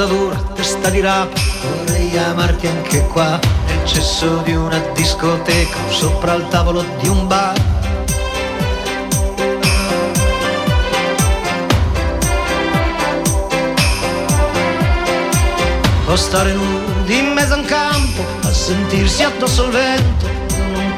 Testa dura, testa di rapa, vorrei amarti anche qua, nel cesso di una discoteca, sopra il tavolo di un bar. O stare nudi in mezzo a un campo, a sentirsi addosso al vento,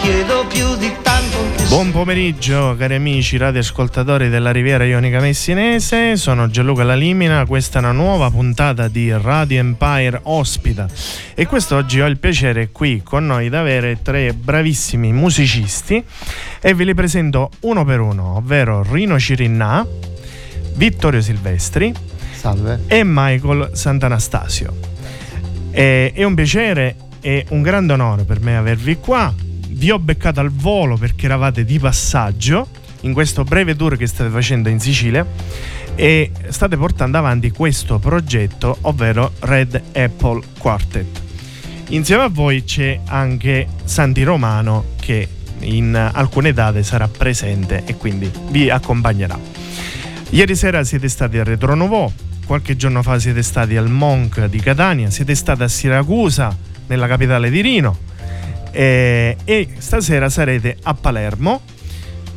chiedo più di tanto Buon pomeriggio cari amici radioascoltatori della Riviera Ionica Messinese, sono Gianluca Lalimina, questa è una nuova puntata di Radio Empire Ospita e quest'oggi ho il piacere qui con noi di avere tre bravissimi musicisti e ve li presento uno per uno, ovvero Rino Cirinnà, Vittorio Silvestri Salve. e Michael Sant'Anastasio. E- è un piacere e un grande onore per me avervi qua. Vi ho beccato al volo perché eravate di passaggio in questo breve tour che state facendo in Sicilia e state portando avanti questo progetto, ovvero Red Apple Quartet. Insieme a voi c'è anche Santi Romano che in alcune date sarà presente e quindi vi accompagnerà. Ieri sera siete stati a Retro Nouveau, qualche giorno fa siete stati al Monk di Catania, siete stati a Siracusa, nella capitale di Rino, eh, e stasera sarete a Palermo,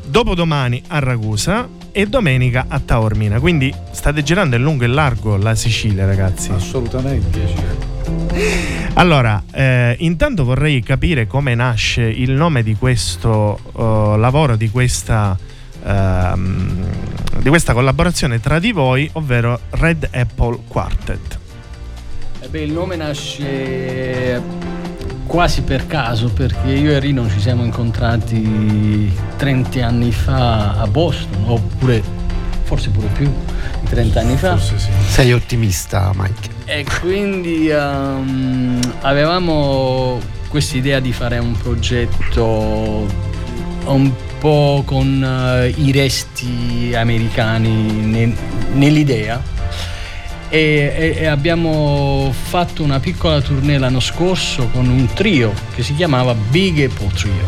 dopodomani a Ragusa e domenica a Taormina. Quindi state girando in lungo e largo la Sicilia, ragazzi. Assolutamente. Allora, eh, intanto vorrei capire come nasce il nome di questo eh, lavoro, di questa, ehm, di questa collaborazione tra di voi, ovvero Red Apple Quartet. Eh beh, il nome nasce quasi per caso perché io e Rino ci siamo incontrati 30 anni fa a Boston, oppure forse pure più di 30 anni fa. Forse sì. Sei ottimista, Mike. E quindi ehm, avevamo questa idea di fare un progetto un po' con eh, i resti americani ne- nell'idea e, e- e abbiamo fatto una piccola tournée l'anno scorso con un trio che si chiamava Big Apple Trio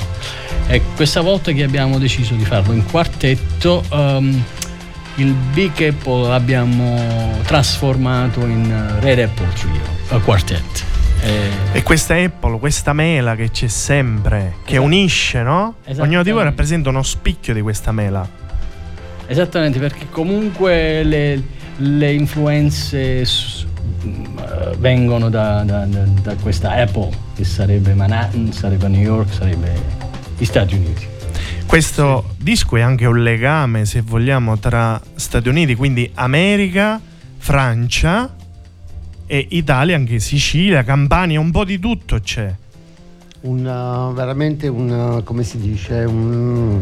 e questa volta che abbiamo deciso di farlo in quartetto ehm, il Big Apple l'abbiamo trasformato in Red Apple Trio, eh, Quartet. Eh, E questa Apple, questa mela che c'è sempre, che Esatto. unisce, no? Ognuno di voi rappresenta uno spicchio di questa mela. esattamente, perché comunque le, le influenze eh, vengono da, da- da- da questa Apple, che sarebbe Manhattan, sarebbe New York, sarebbe gli Stati Uniti. Questo disco è anche un legame, se vogliamo, tra Stati Uniti, quindi America, Francia e Italia, anche Sicilia, Campania, un po' di tutto c'è. Un, veramente un, come si dice, un,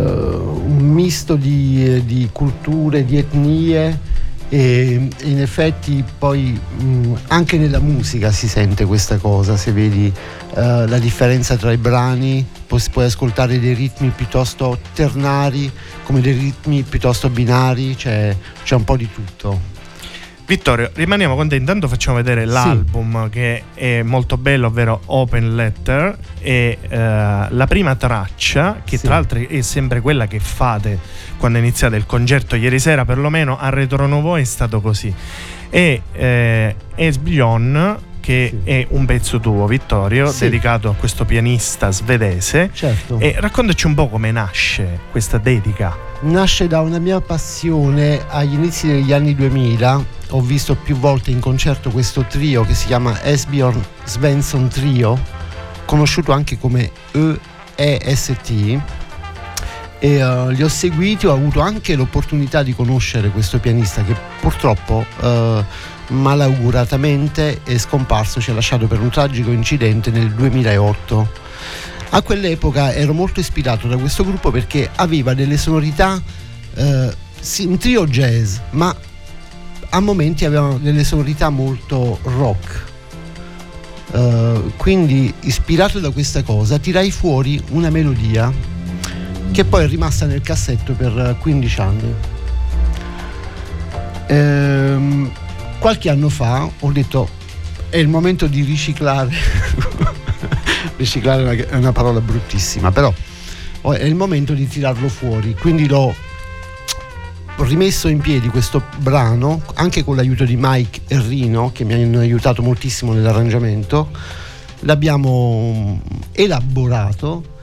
un misto di, di culture, di etnie e in effetti poi mh, anche nella musica si sente questa cosa, se vedi uh, la differenza tra i brani, si puoi ascoltare dei ritmi piuttosto ternari come dei ritmi piuttosto binari, c'è, c'è un po' di tutto. Vittorio, rimaniamo con te. Intanto facciamo vedere l'album che è molto bello, ovvero Open Letter. E eh, la prima traccia, che Sì. tra l'altro è sempre quella che fate quando iniziate il concerto ieri sera, perlomeno a Retro Nouveau è stato così. E eh, Esbion, che Sì. è un pezzo tuo, Vittorio, Sì. dedicato a questo pianista svedese. Certo. E raccontaci un po' come nasce questa dedica. Nasce da una mia passione agli inizi degli anni 2000. Ho visto più volte in concerto questo trio che si chiama Esbjorn Svensson Trio, conosciuto anche come EEST. E eh, li ho seguiti, ho avuto anche l'opportunità di conoscere questo pianista che purtroppo eh, malauguratamente è scomparso, ci ha lasciato per un tragico incidente nel 2008. A quell'epoca ero molto ispirato da questo gruppo perché aveva delle sonorità eh, sì, un trio jazz, ma a momenti avevano delle sonorità molto rock. Uh, quindi ispirato da questa cosa tirai fuori una melodia che poi è rimasta nel cassetto per 15 anni. Ehm, qualche anno fa ho detto è il momento di riciclare. Riciclare è una parola bruttissima però è il momento di tirarlo fuori. Quindi l'ho rimesso in piedi questo brano anche con l'aiuto di Mike e Rino che mi hanno aiutato moltissimo nell'arrangiamento. L'abbiamo elaborato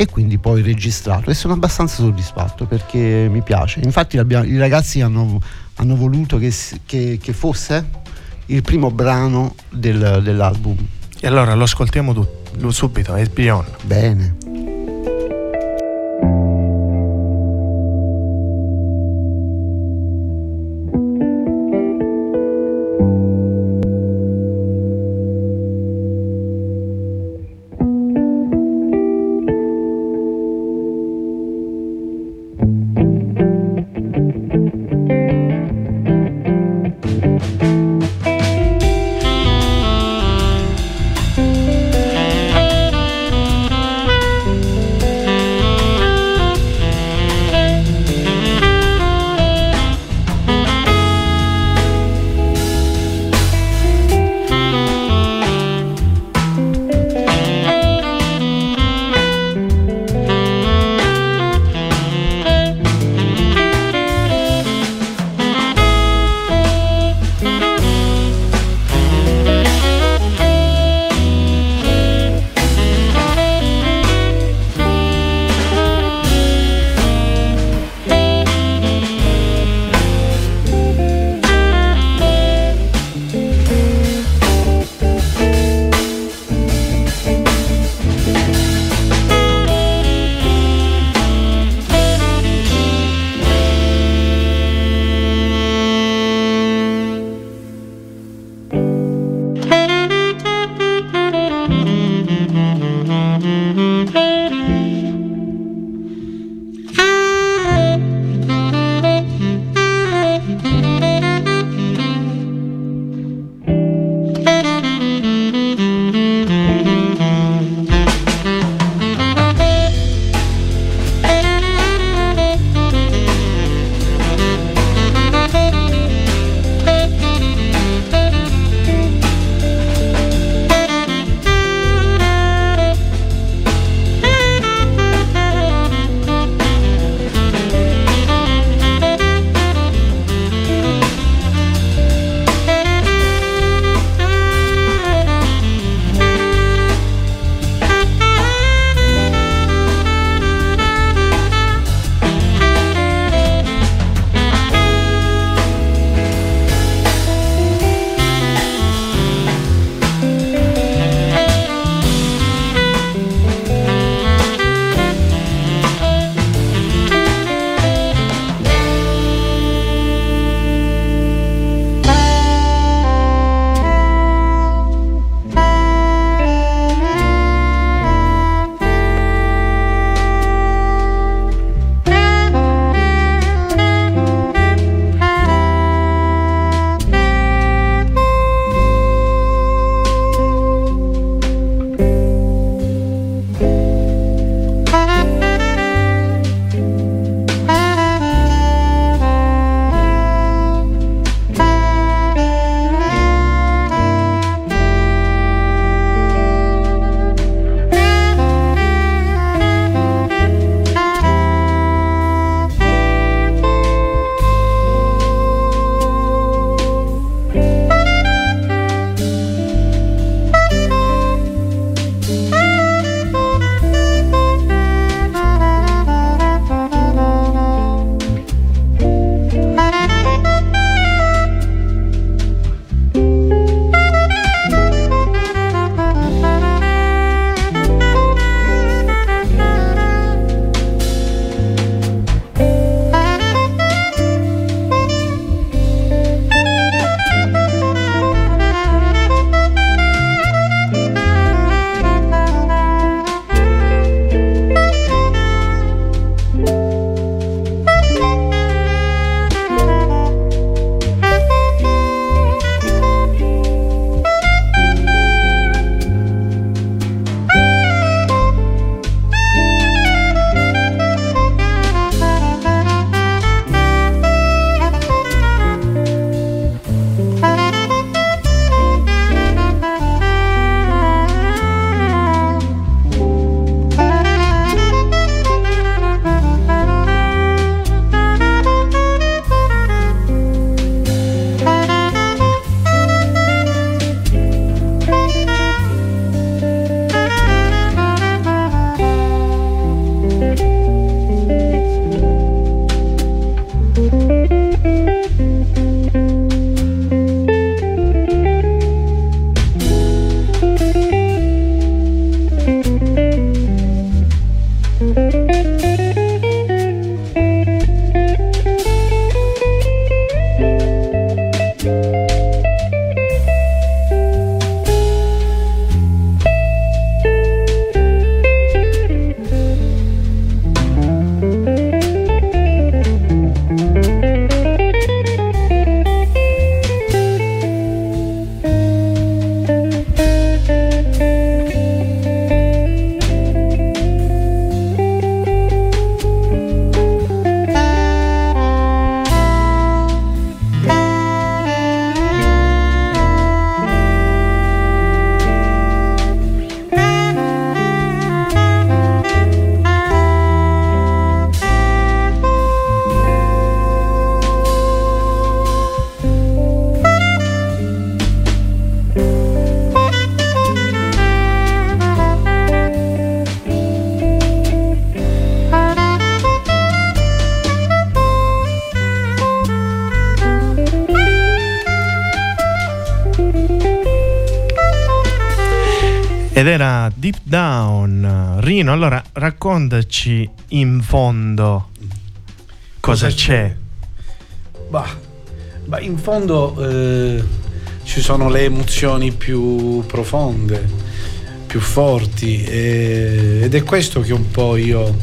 e quindi poi registrato. E sono abbastanza soddisfatto perché mi piace. Infatti i ragazzi hanno, hanno voluto che, che, che, fosse il primo brano del, dell'album. E allora lo ascoltiamo tu, subito, è Beyond bene Ed era Deep Down. Rino, allora raccontaci in fondo cosa, cosa c'è. Bah, bah, in fondo eh, ci sono le emozioni più profonde, più forti eh, ed è questo che un po' io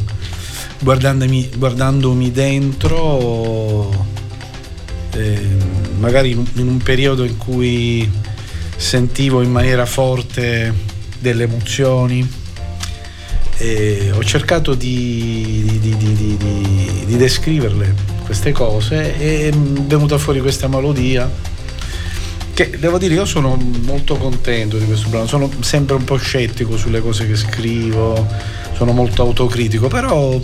guardandomi, guardandomi dentro eh, magari in un periodo in cui sentivo in maniera forte delle emozioni. E ho cercato di, di, di, di, descriverle queste cose e è venuta fuori questa melodia che devo dire io sono molto contento di questo brano, sono sempre un po' scettico sulle cose che scrivo, sono molto autocritico, però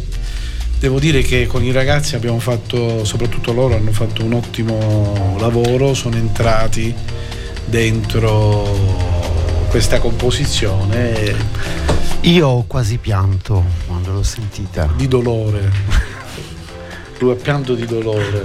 devo dire che con i ragazzi abbiamo fatto, soprattutto loro hanno fatto un ottimo lavoro, sono entrati dentro questa composizione. Io ho quasi pianto quando l'ho sentita. Di dolore. Lui ha pianto di dolore.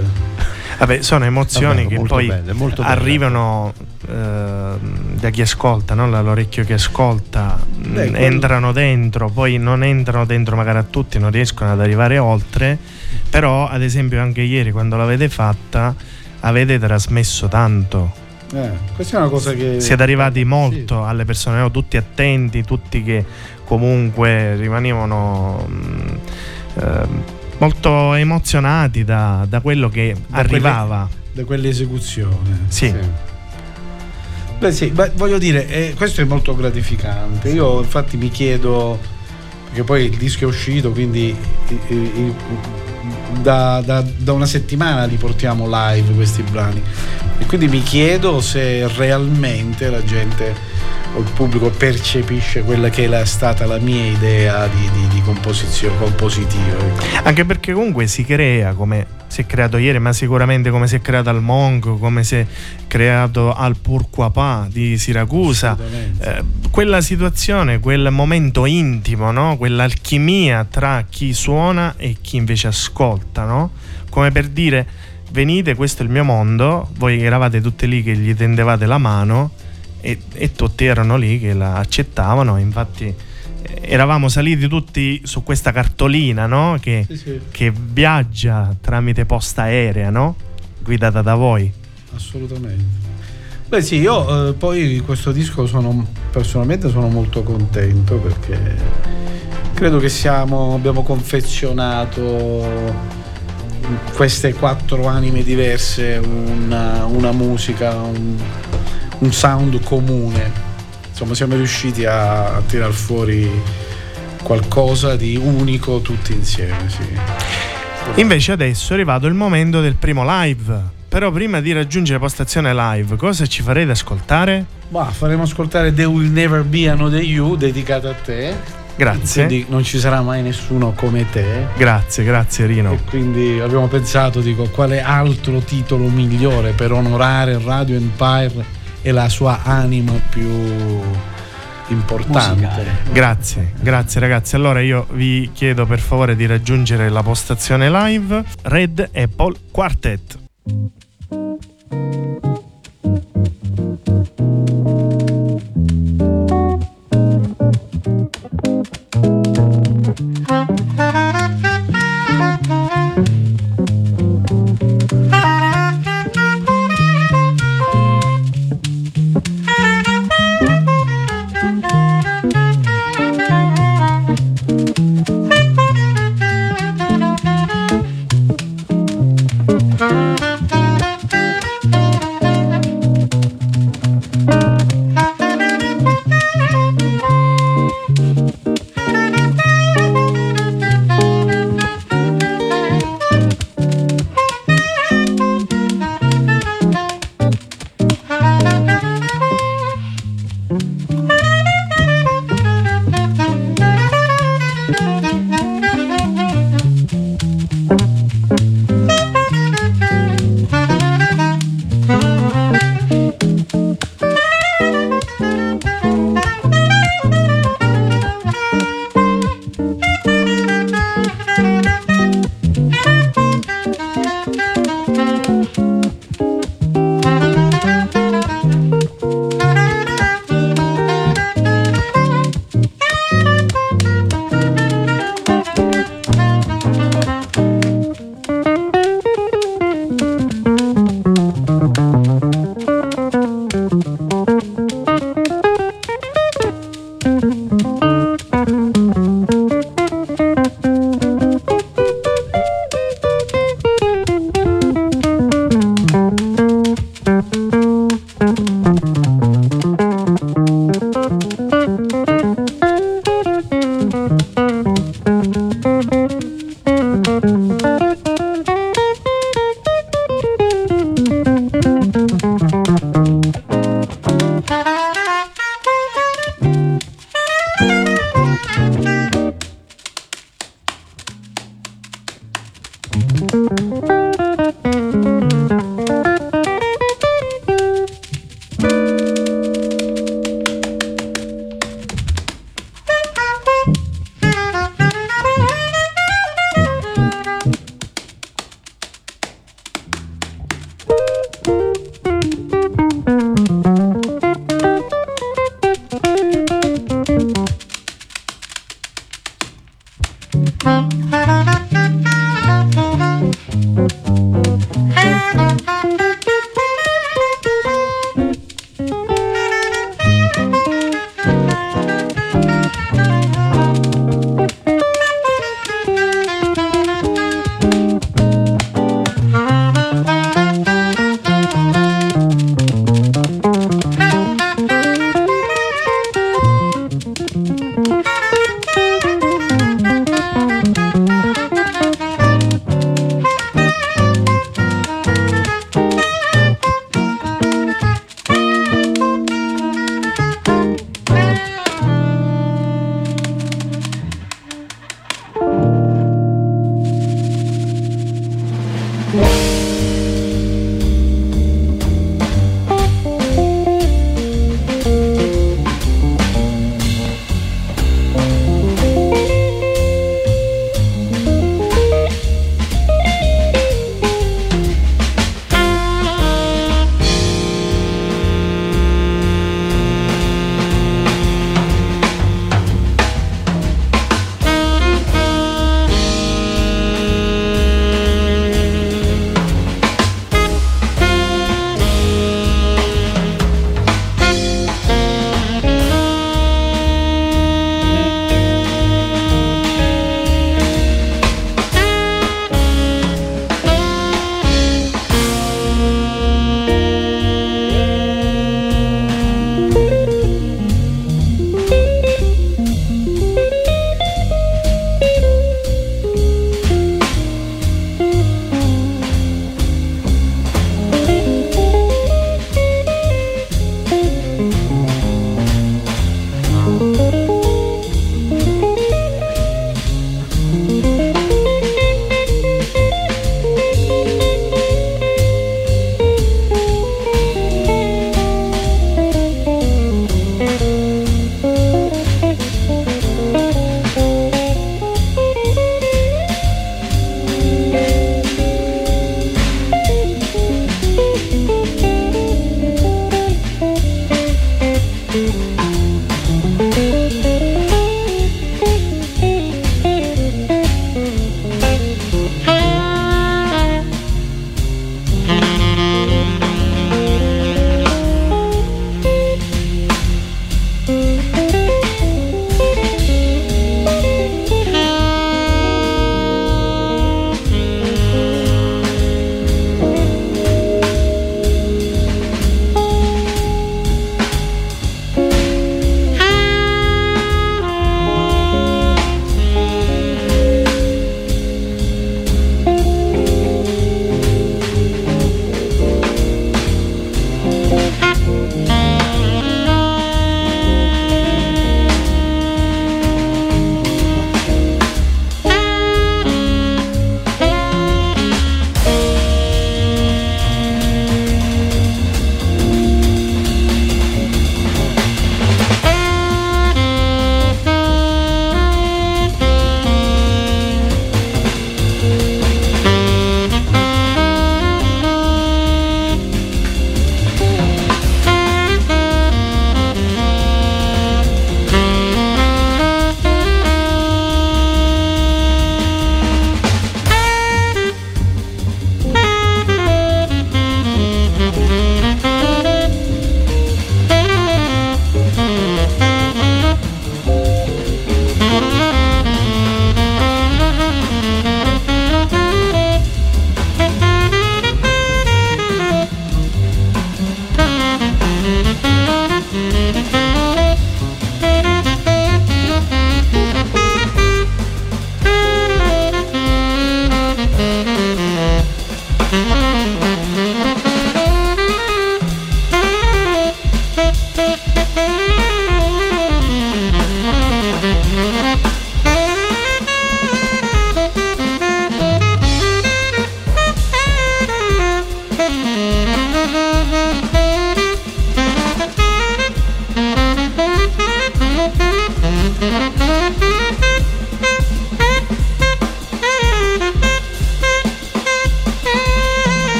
Vabbè, sono emozioni Vabbè, che poi belle, arrivano eh, da chi ascolta, no? dall'orecchio che ascolta, Beh, quello... entrano dentro, poi non entrano dentro magari a tutti, non riescono ad arrivare oltre, però ad esempio anche ieri quando l'avete fatta avete trasmesso tanto eh, questa è una cosa che... Siete arrivati molto sì. alle persone, no? tutti attenti, tutti che comunque rimanevano mh, mm, eh, molto emozionati da, da quello che da arrivava. Quelle, da quell'esecuzione. Sì. sì. Beh sì, beh, voglio dire, eh, questo è molto gratificante. Io infatti mi chiedo, perché poi il disco è uscito, quindi i, i, da, da, da, una settimana li portiamo live questi brani e quindi mi chiedo se realmente la gente o il pubblico percepisce quella che è stata la mia idea di, di, di composizione compositiva. Anche perché comunque si crea come si è creato ieri, ma sicuramente come si è creato al Mongo, come si è creato al Pourquoi di Siracusa. Eh, quella situazione, quel momento intimo, no? quell'alchimia tra chi suona e chi invece ascolta, no? come per dire venite, questo è il mio mondo, voi eravate tutti lì che gli tendevate la mano e, e tutti erano lì che la accettavano, infatti eravamo saliti tutti su questa cartolina no? che, sì, sì. che, viaggia tramite posta aerea, no? guidata da voi. Assolutamente. Beh sì, io eh, poi di questo disco sono personalmente sono molto contento perché credo che siamo, abbiamo confezionato queste quattro anime diverse, una, una musica, un, un, sound comune. Insomma, siamo riusciti a, a tirar fuori qualcosa di unico tutti insieme. Sì. Invece adesso è arrivato il momento del primo live. Però prima di raggiungere postazione live, cosa ci farete ascoltare? Bah, faremo ascoltare The Will Never Be Another You, dedicata a te. Grazie. Quindi non ci sarà mai nessuno come te. Grazie, grazie Rino. E quindi abbiamo pensato, dico, quale altro titolo migliore per onorare Radio Empire e la sua anima più importante. Musicale. Grazie, grazie ragazzi. Allora io vi chiedo per favore di raggiungere la postazione live Red Apple Quartet.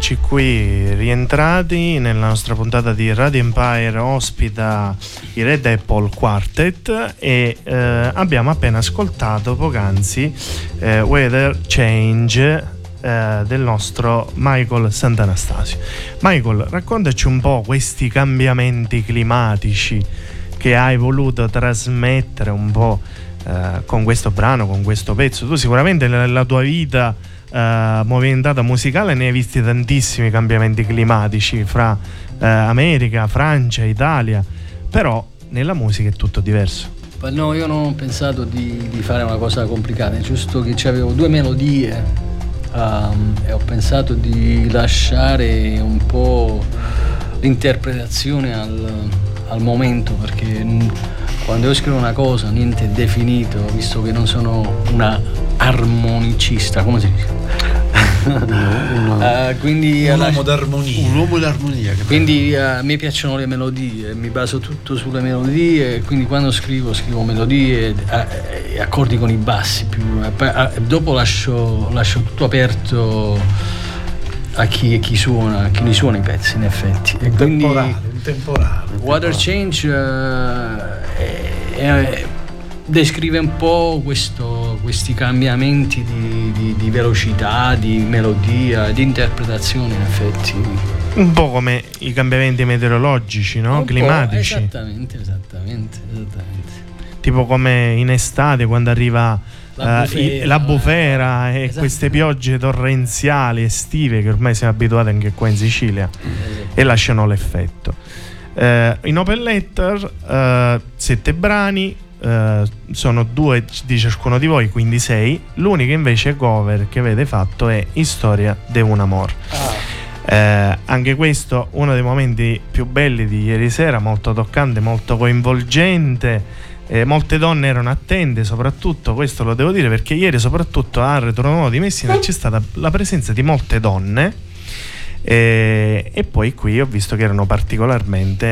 Eccoci qui rientrati nella nostra puntata di Radio Empire ospita i Red Apple Quartet e eh, abbiamo appena ascoltato poc'anzi eh, Weather Change eh, del nostro Michael Sant'Anastasio. Michael, raccontaci un po' questi cambiamenti climatici che hai voluto trasmettere un po' eh, con questo brano, con questo pezzo. Tu sicuramente nella tua vita uh, moventata musicale ne hai visti tantissimi cambiamenti climatici fra uh, America, Francia, Italia, però nella musica è tutto diverso. No, io non ho pensato di, di fare una cosa complicata, è giusto che avevo due melodie um, e ho pensato di lasciare un po' l'interpretazione al, al momento perché quando io scrivo una cosa niente è definito, visto che non sono una armonicista, come si dice? uno, uh, quindi un uomo d'armonia. Un uomo d'armonia. Quindi uh, a me piacciono le melodie, mi baso tutto sulle melodie, quindi quando scrivo scrivo melodie uh, e accordi con i bassi. Più, dopo lascio, lascio, tutto aperto a chi, chi, suona, a chi li suona i pezzi in effetti. Un temporale, un temporale. Water Change è, è descrive un po' questo, questi cambiamenti di, di, di, velocità, di melodia, di interpretazione in effetti. Un po' come i cambiamenti meteorologici, no? Climatici. Esattamente, esattamente, esattamente. Tipo come in estate quando arriva la bufera, uh, la bufera e queste piogge torrenziali estive che ormai siamo abituati anche qua in Sicilia esatto. e lasciano l'effetto. Uh, in Open Letter sette brani, Uh, sono due di ciascuno di voi, quindi sei. L'unica invece cover che avete fatto è Historia de un amor. Ah. Uh, anche questo uno dei momenti più belli di ieri sera, molto toccante, molto coinvolgente. Eh, molte donne erano attente, soprattutto questo lo devo dire perché ieri, soprattutto a Retronomo di Messina, c'è stata la presenza di molte donne. Eh, e poi qui ho visto che erano particolarmente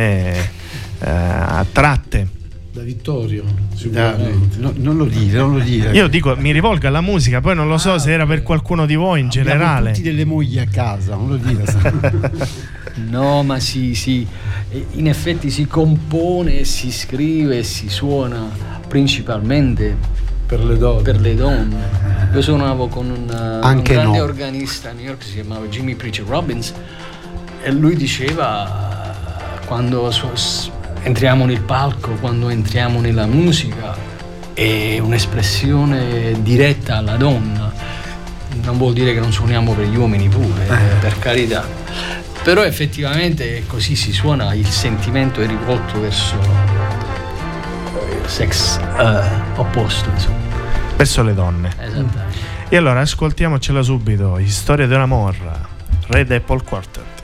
eh, attratte da Vittorio, sicuramente. No, non lo dire, non lo dire. Io dico, mi rivolgo alla musica, poi non lo so ah, se era per qualcuno di voi in generale. tutti delle mogli a casa, non lo dire. no, ma sì, sì. In effetti si compone, si scrive, si suona principalmente per le donne. Per le donne. Io suonavo con un, un grande no. organista a New York, si chiamava Jimmy Preacher Robbins, e lui diceva quando entriamo nel palco, quando entriamo nella musica, è un'espressione diretta alla donna. Non vuol dire che non suoniamo per gli uomini pure, eh. per carità. Però effettivamente così si suona, il sentimento è rivolto verso il sex uh, opposto, insomma. Verso le donne. Esattamente. E allora ascoltiamocela subito, Storia di un amor, Red Apple Quartet.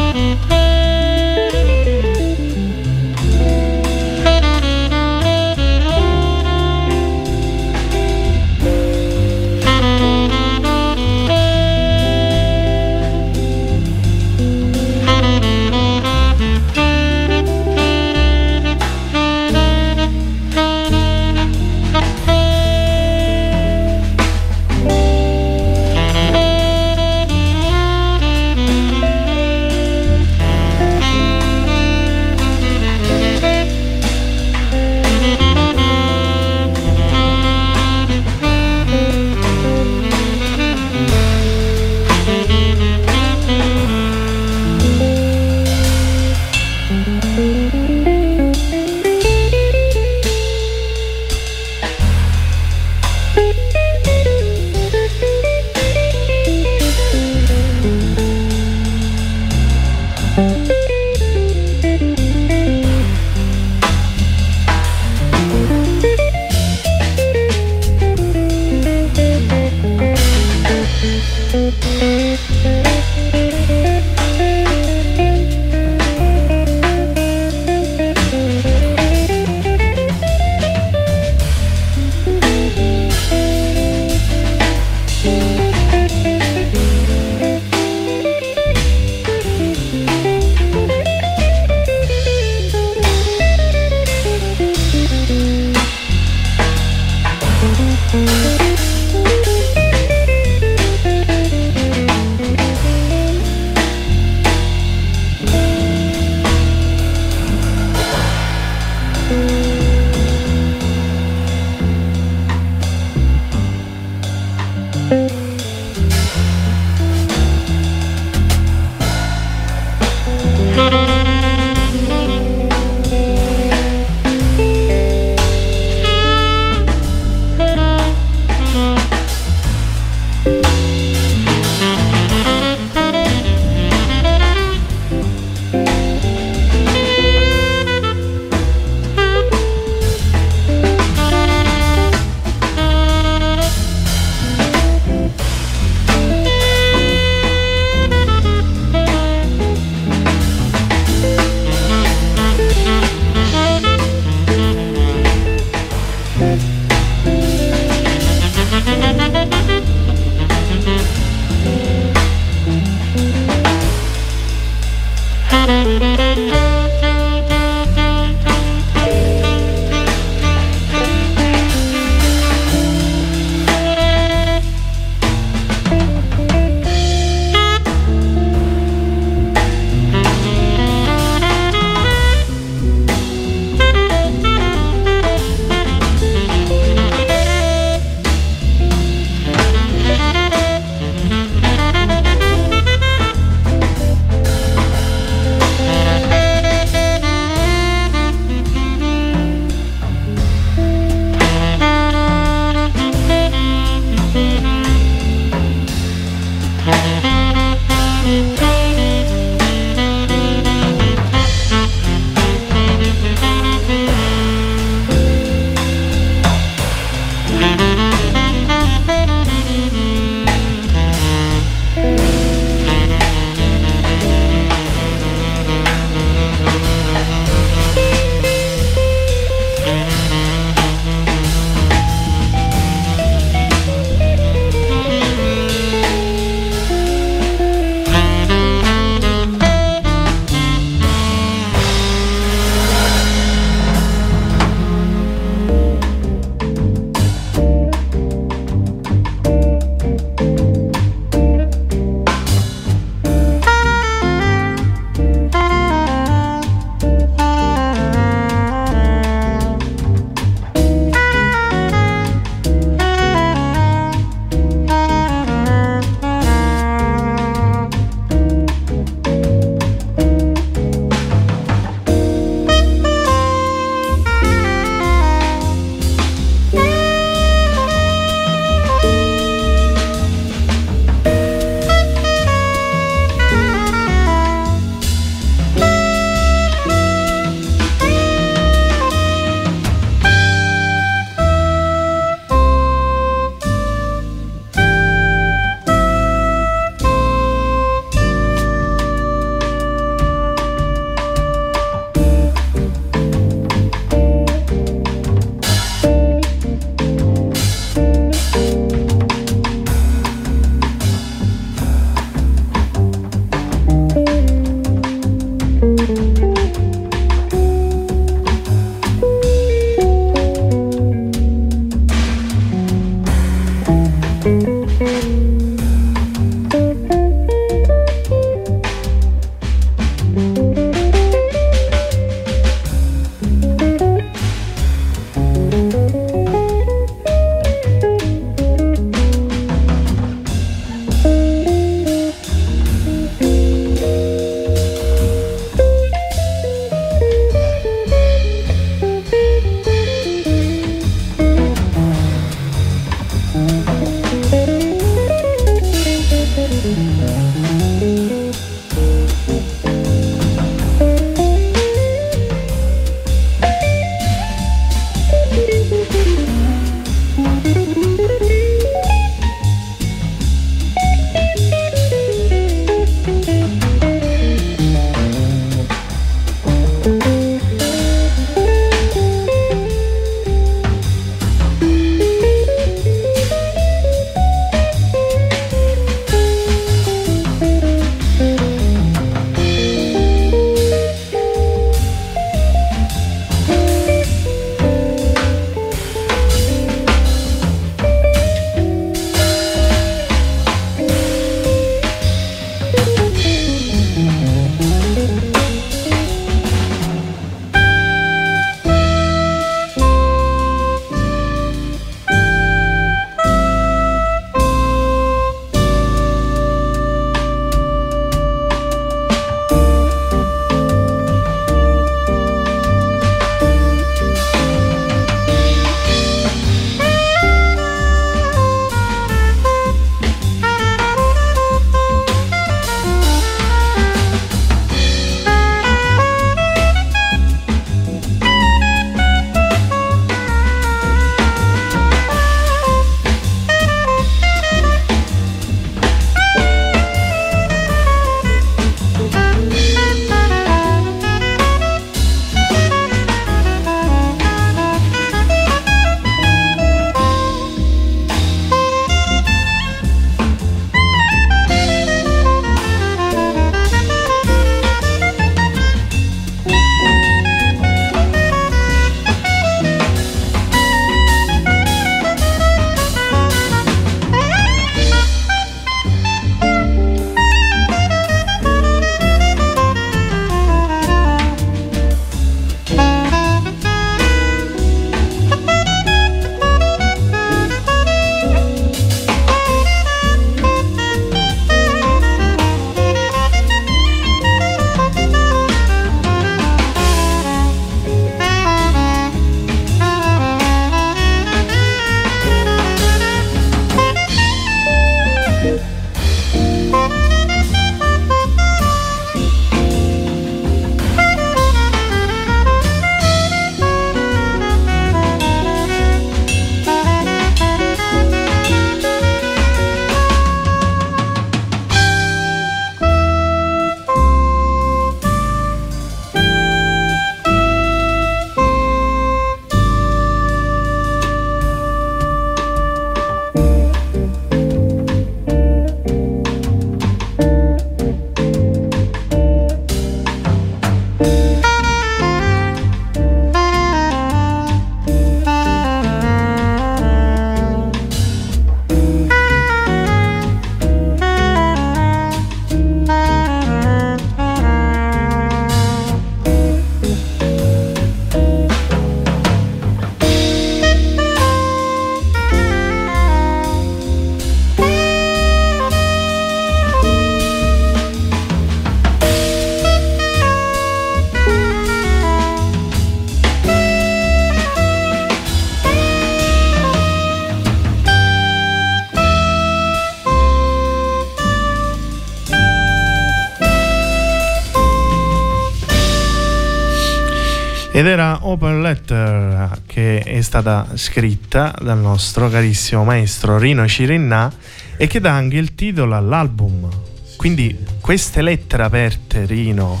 Ed era Open Letter che è stata scritta dal nostro carissimo maestro Rino Cirinna e che dà anche il titolo all'album. Quindi queste lettere aperte, Rino,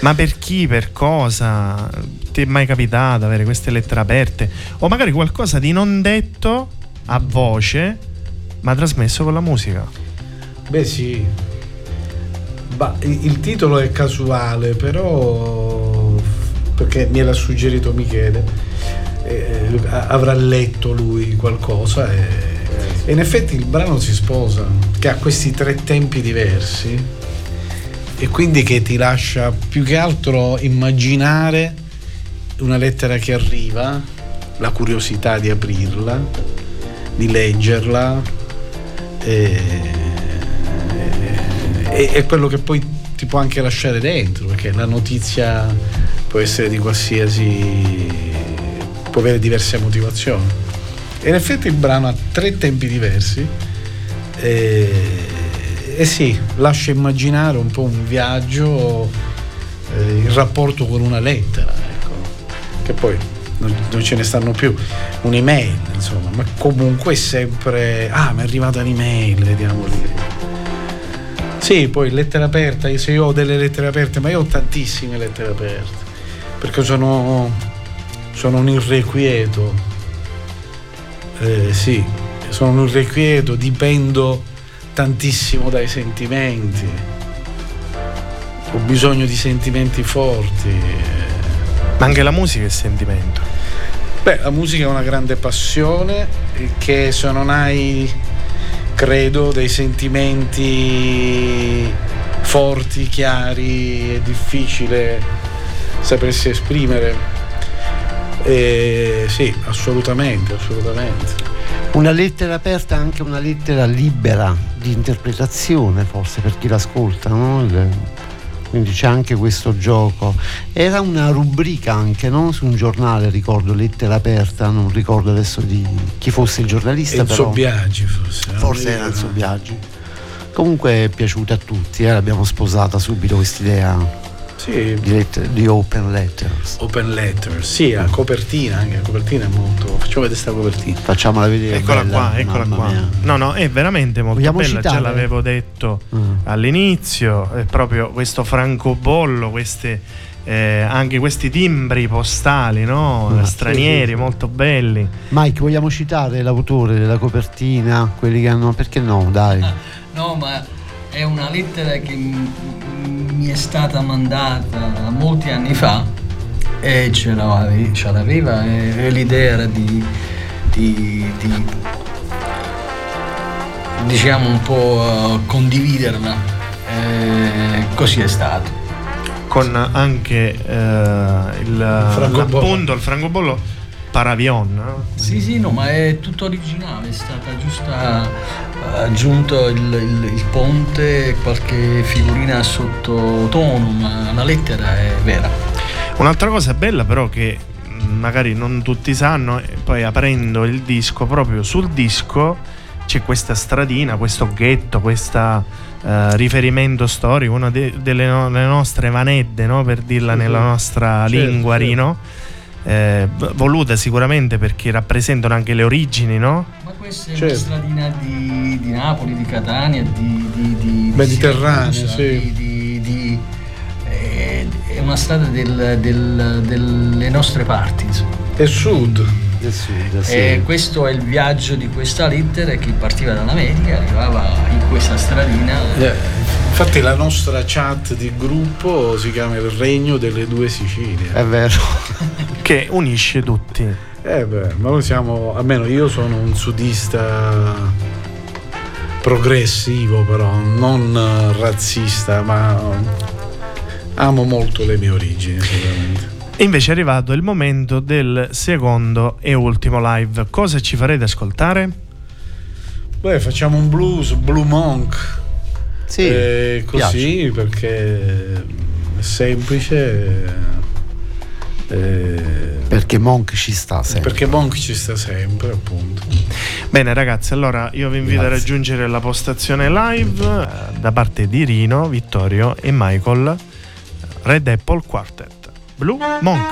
ma per chi, per cosa? Ti è mai capitato avere queste lettere aperte? O magari qualcosa di non detto a voce, ma trasmesso con la musica? Beh sì, bah, il titolo è casuale, però perché me l'ha suggerito Michele, eh, avrà letto lui qualcosa e, e, in effetti il brano si sposa, che ha questi tre tempi diversi e quindi che ti lascia più che altro immaginare una lettera che arriva, la curiosità di aprirla, di leggerla. E, e, e quello che poi ti può anche lasciare dentro, perché la notizia può essere di qualsiasi può avere diverse motivazioni. E in effetti il brano ha tre tempi diversi e, e sì lascia immaginare un po' un viaggio eh, il rapporto con una lettera ecco, che poi non, non, ce ne stanno più un'email insomma ma comunque è sempre ah mi è arrivata un'email vediamo lì. Sì, poi lettera aperta, se io ho delle lettere aperte, ma io ho tantissime lettere aperte perché sono, sono un irrequieto. Eh, sì, sono un irrequieto, dipendo tantissimo dai sentimenti. Ho bisogno di sentimenti forti. Ma anche la musica è sentimento. Beh, la musica è una grande passione che se non hai, credo, dei sentimenti forti, chiari, è difficile sapresti esprimere. E sì, assolutamente, assolutamente. Una lettera aperta è anche una lettera libera di interpretazione, forse per chi l'ascolta, no? quindi c'è anche questo gioco. Era una rubrica anche no? su un giornale, ricordo, lettera aperta, non ricordo adesso di chi fosse il giornalista. Enzo però. Biaggi forse. Forse era Enzo Biaggi. Comunque è piaciuta a tutti, eh? l'abbiamo sposata subito quest'idea sì. di, letter, di, Open Letters. Open Letters, sì, la copertina, anche la copertina è molto. Facciamo vedere questa copertina. Facciamola vedere. Eccola bella, qua, eccola qua. Mia. No, no, è veramente molto Vogliamo bella. Citare? Già l'avevo detto mm. all'inizio. È proprio questo francobollo, queste. Eh, anche questi timbri postali no? ah, stranieri sì, sì. molto belli Mike vogliamo citare l'autore della copertina quelli che hanno perché no dai no ma è una lettera che mi è stata mandata molti anni fa e ce l'aveva, e, l'idea era di, di, di diciamo un po' condividerla. E così è stato. Con anche eh, il, l'appunto il francobollo Paravion. No? Sì, sì, no, ma è tutto originale, è stata giusta eh, aggiunto il, il, il ponte, qualche figurina sottotono, ma la lettera è vera. Un'altra cosa bella però che magari non tutti sanno, poi aprendo il disco, proprio sul disco c'è questa stradina, questo ghetto, questo Uh, riferimento storico, una de- delle no- nostre vanedde, no? per dirla nella nostra certo, lingua, certo. Rino eh, voluta sicuramente perché rappresentano anche le origini, no? Ma questa è certo. una stradina di, di, Napoli, di Catania, di, di, di Mediterranea, sì. di, eh, è una strada del, del, delle nostre parti, insomma. È sud. Del sud sì. E questo è il viaggio di questa lettera che partiva dall'America, arrivava in questa stradina. Yeah Infatti la nostra chat di gruppo si chiama Il Regno delle Due Sicilie. È vero. che unisce tutti. Eh beh, ma noi siamo, almeno io sono un sudista progressivo però, non razzista, ma amo molto le mie origini sicuramente. E invece è arrivato il momento del secondo e ultimo live. Cosa ci farete ascoltare? Beh, facciamo un blues, Blue Monk. Sì, eh, così piace. perché è semplice. Eh, perché Monk ci sta sempre. Perché Monk ci sta sempre, appunto. Bene, ragazzi, allora io vi invito Grazie. a raggiungere la postazione live eh, da parte di Rino, Vittorio e Michael, Red Apple Quartet. Blue Monk.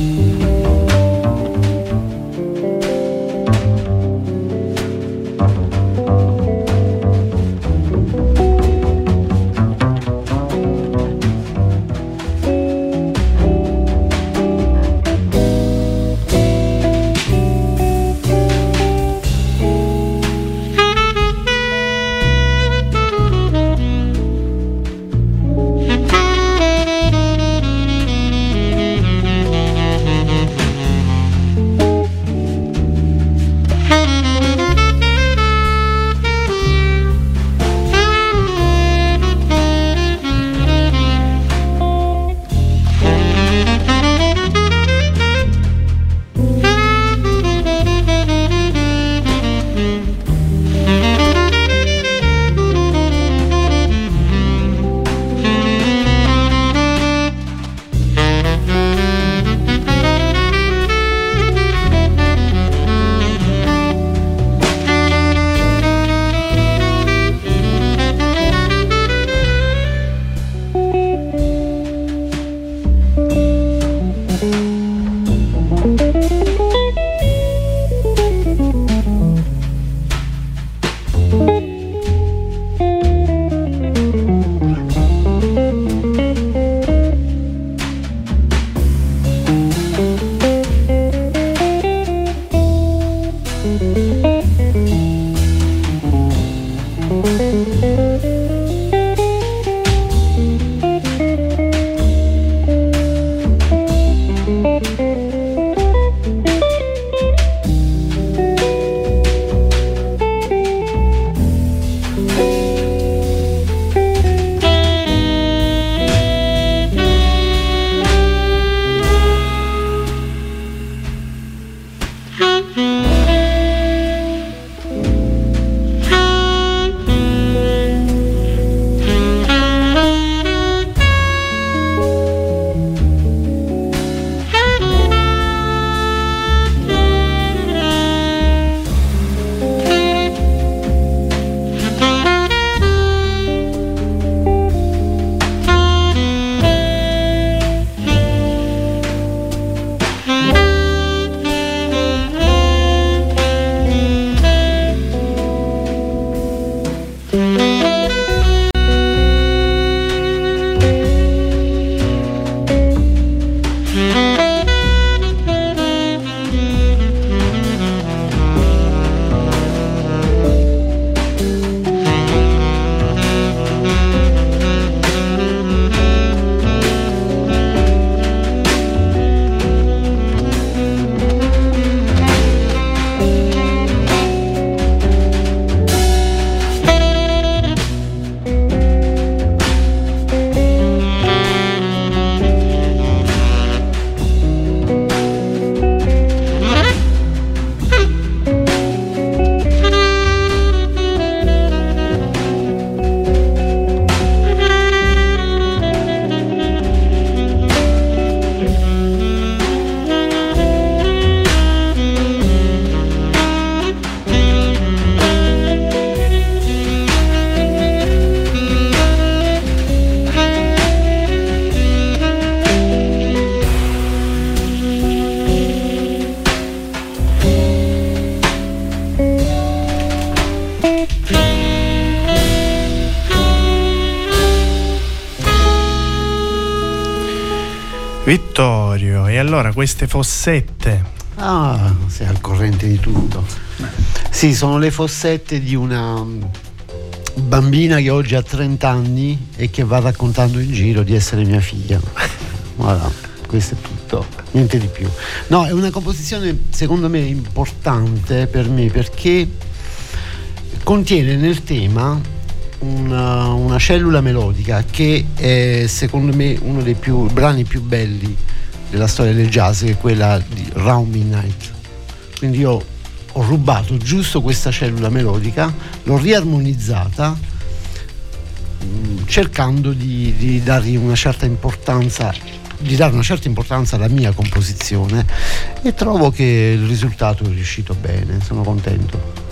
Mm-hmm. Vittorio, e allora queste fossette? Ah, sei al corrente di tutto. Sì, sono le fossette di una bambina che oggi ha 30 anni e che va raccontando in giro di essere mia figlia. Voilà, questo è tutto, niente di più. No, è una composizione secondo me importante per me perché contiene nel tema una, una cellula melodica che è secondo me uno dei più, brani più belli della storia del jazz, che è quella di Round Midnight. Quindi io ho rubato giusto questa cellula melodica, l'ho riarmonizzata mm, cercando di, di dargli una certa importanza di dare una certa importanza alla mia composizione e trovo che il risultato è riuscito bene, sono contento.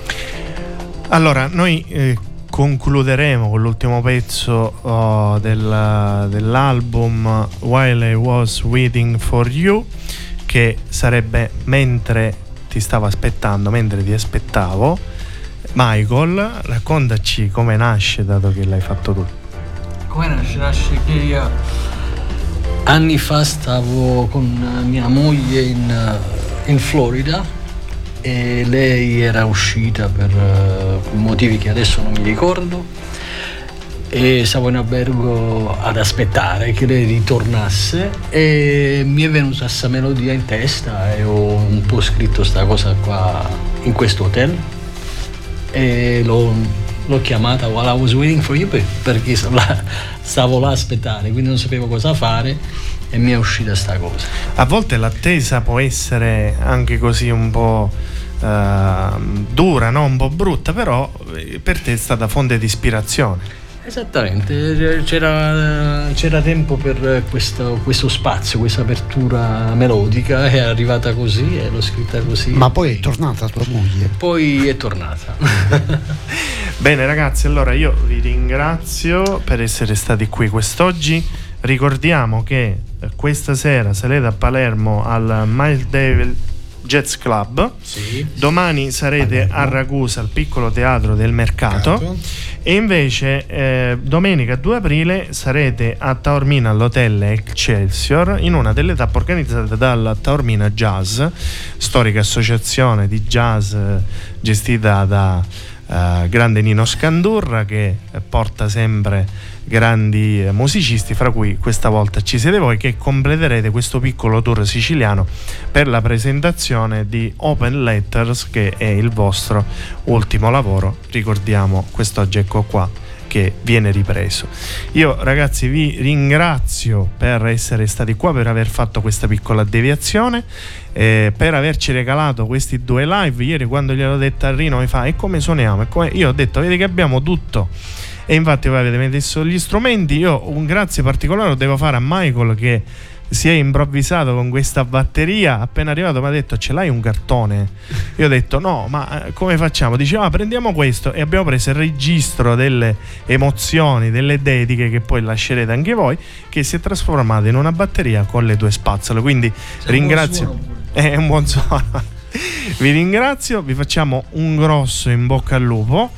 Allora, noi eh, concluderemo con l'ultimo pezzo oh, del, dell'album While I Was Waiting for You, che sarebbe mentre ti stavo aspettando mentre ti aspettavo. Michael, raccontaci come nasce dato che l'hai fatto tu. Come nasce? Nasce che io anni fa stavo con mia moglie in, in Florida e lei era uscita per uh, motivi che adesso non mi ricordo. E stavo in albergo ad aspettare che lei ritornasse. E mi è venuta questa melodia in testa e ho un po' scritto questa cosa qua in questo hotel. E l'ho, l'ho chiamata while I was waiting for you perché stavo là a aspettare quindi non sapevo cosa fare e mi è uscita sta cosa a volte l'attesa può essere anche così un po' uh, dura no? un po' brutta però eh, per te è stata fonte di ispirazione Esattamente, c'era, c'era tempo per questo, questo, spazio, questa apertura melodica, è arrivata così e l'ho scritta così. Ma poi è tornata tua moglie? Poi è tornata. Bene ragazzi, allora io vi ringrazio per essere stati qui quest'oggi. Ricordiamo che questa sera sarete a Palermo al Miles Davis Jazz Club. Sì. Domani sarete Palermo. a Ragusa al piccolo teatro del mercato. Mercato e invece eh, domenica 2 aprile sarete a Taormina all'hotel Excelsior in una delle tappe organizzate dalla Taormina Jazz, storica associazione di jazz eh, gestita da eh, grande Nino Scandurra che porta sempre grandi eh, musicisti, fra cui questa volta ci siete voi che completerete questo piccolo tour siciliano per la presentazione di Open Letters che è il vostro ultimo lavoro. Ricordiamo quest'oggi ecco qua che viene ripreso. Io ragazzi vi ringrazio per essere stati qua, per aver fatto questa piccola deviazione, eh, per averci regalato questi due live. Ieri quando gliel'ho detto a Rino mi fa e come suoniamo? E come... Io ho detto vedi che abbiamo tutto e infatti voi avete messo gli strumenti io un grazie particolare lo devo fare a Michael che si è improvvisato con questa batteria appena arrivato mi ha detto ce l'hai un cartone? Io ho detto no ma eh, come facciamo? Diceva ah, prendiamo questo. E abbiamo preso il registro delle emozioni delle dediche che poi lascerete anche voi che si è trasformato in una batteria con le due spazzole. Quindi C'è ringrazio è un buon suono. Vi ringrazio vi facciamo un grosso in bocca al lupo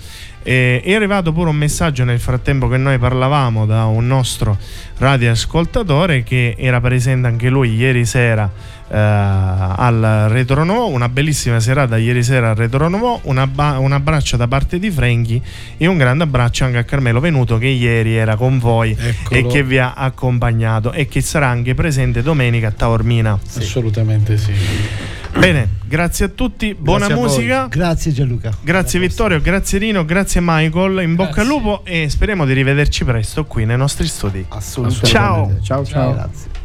e è arrivato pure un messaggio nel frattempo che noi parlavamo da un nostro radioascoltatore che era presente anche lui ieri sera eh, al Retro Novo, una bellissima serata ieri sera al Retro Novo, un, abba- un abbraccio da parte di Franchi e un grande abbraccio anche a Carmelo Venuto che ieri era con voi Eccolo. e che vi ha accompagnato e che sarà anche presente domenica a Taormina. Sì. Assolutamente sì. Bene, grazie a tutti, buona grazie musica. Grazie Gianluca. Grazie Vittorio, grazie Rino, grazie Michael, in bocca al lupo e speriamo di rivederci presto qui nei nostri studi. Assolutamente. Ciao. Ciao ciao. ciao. Grazie.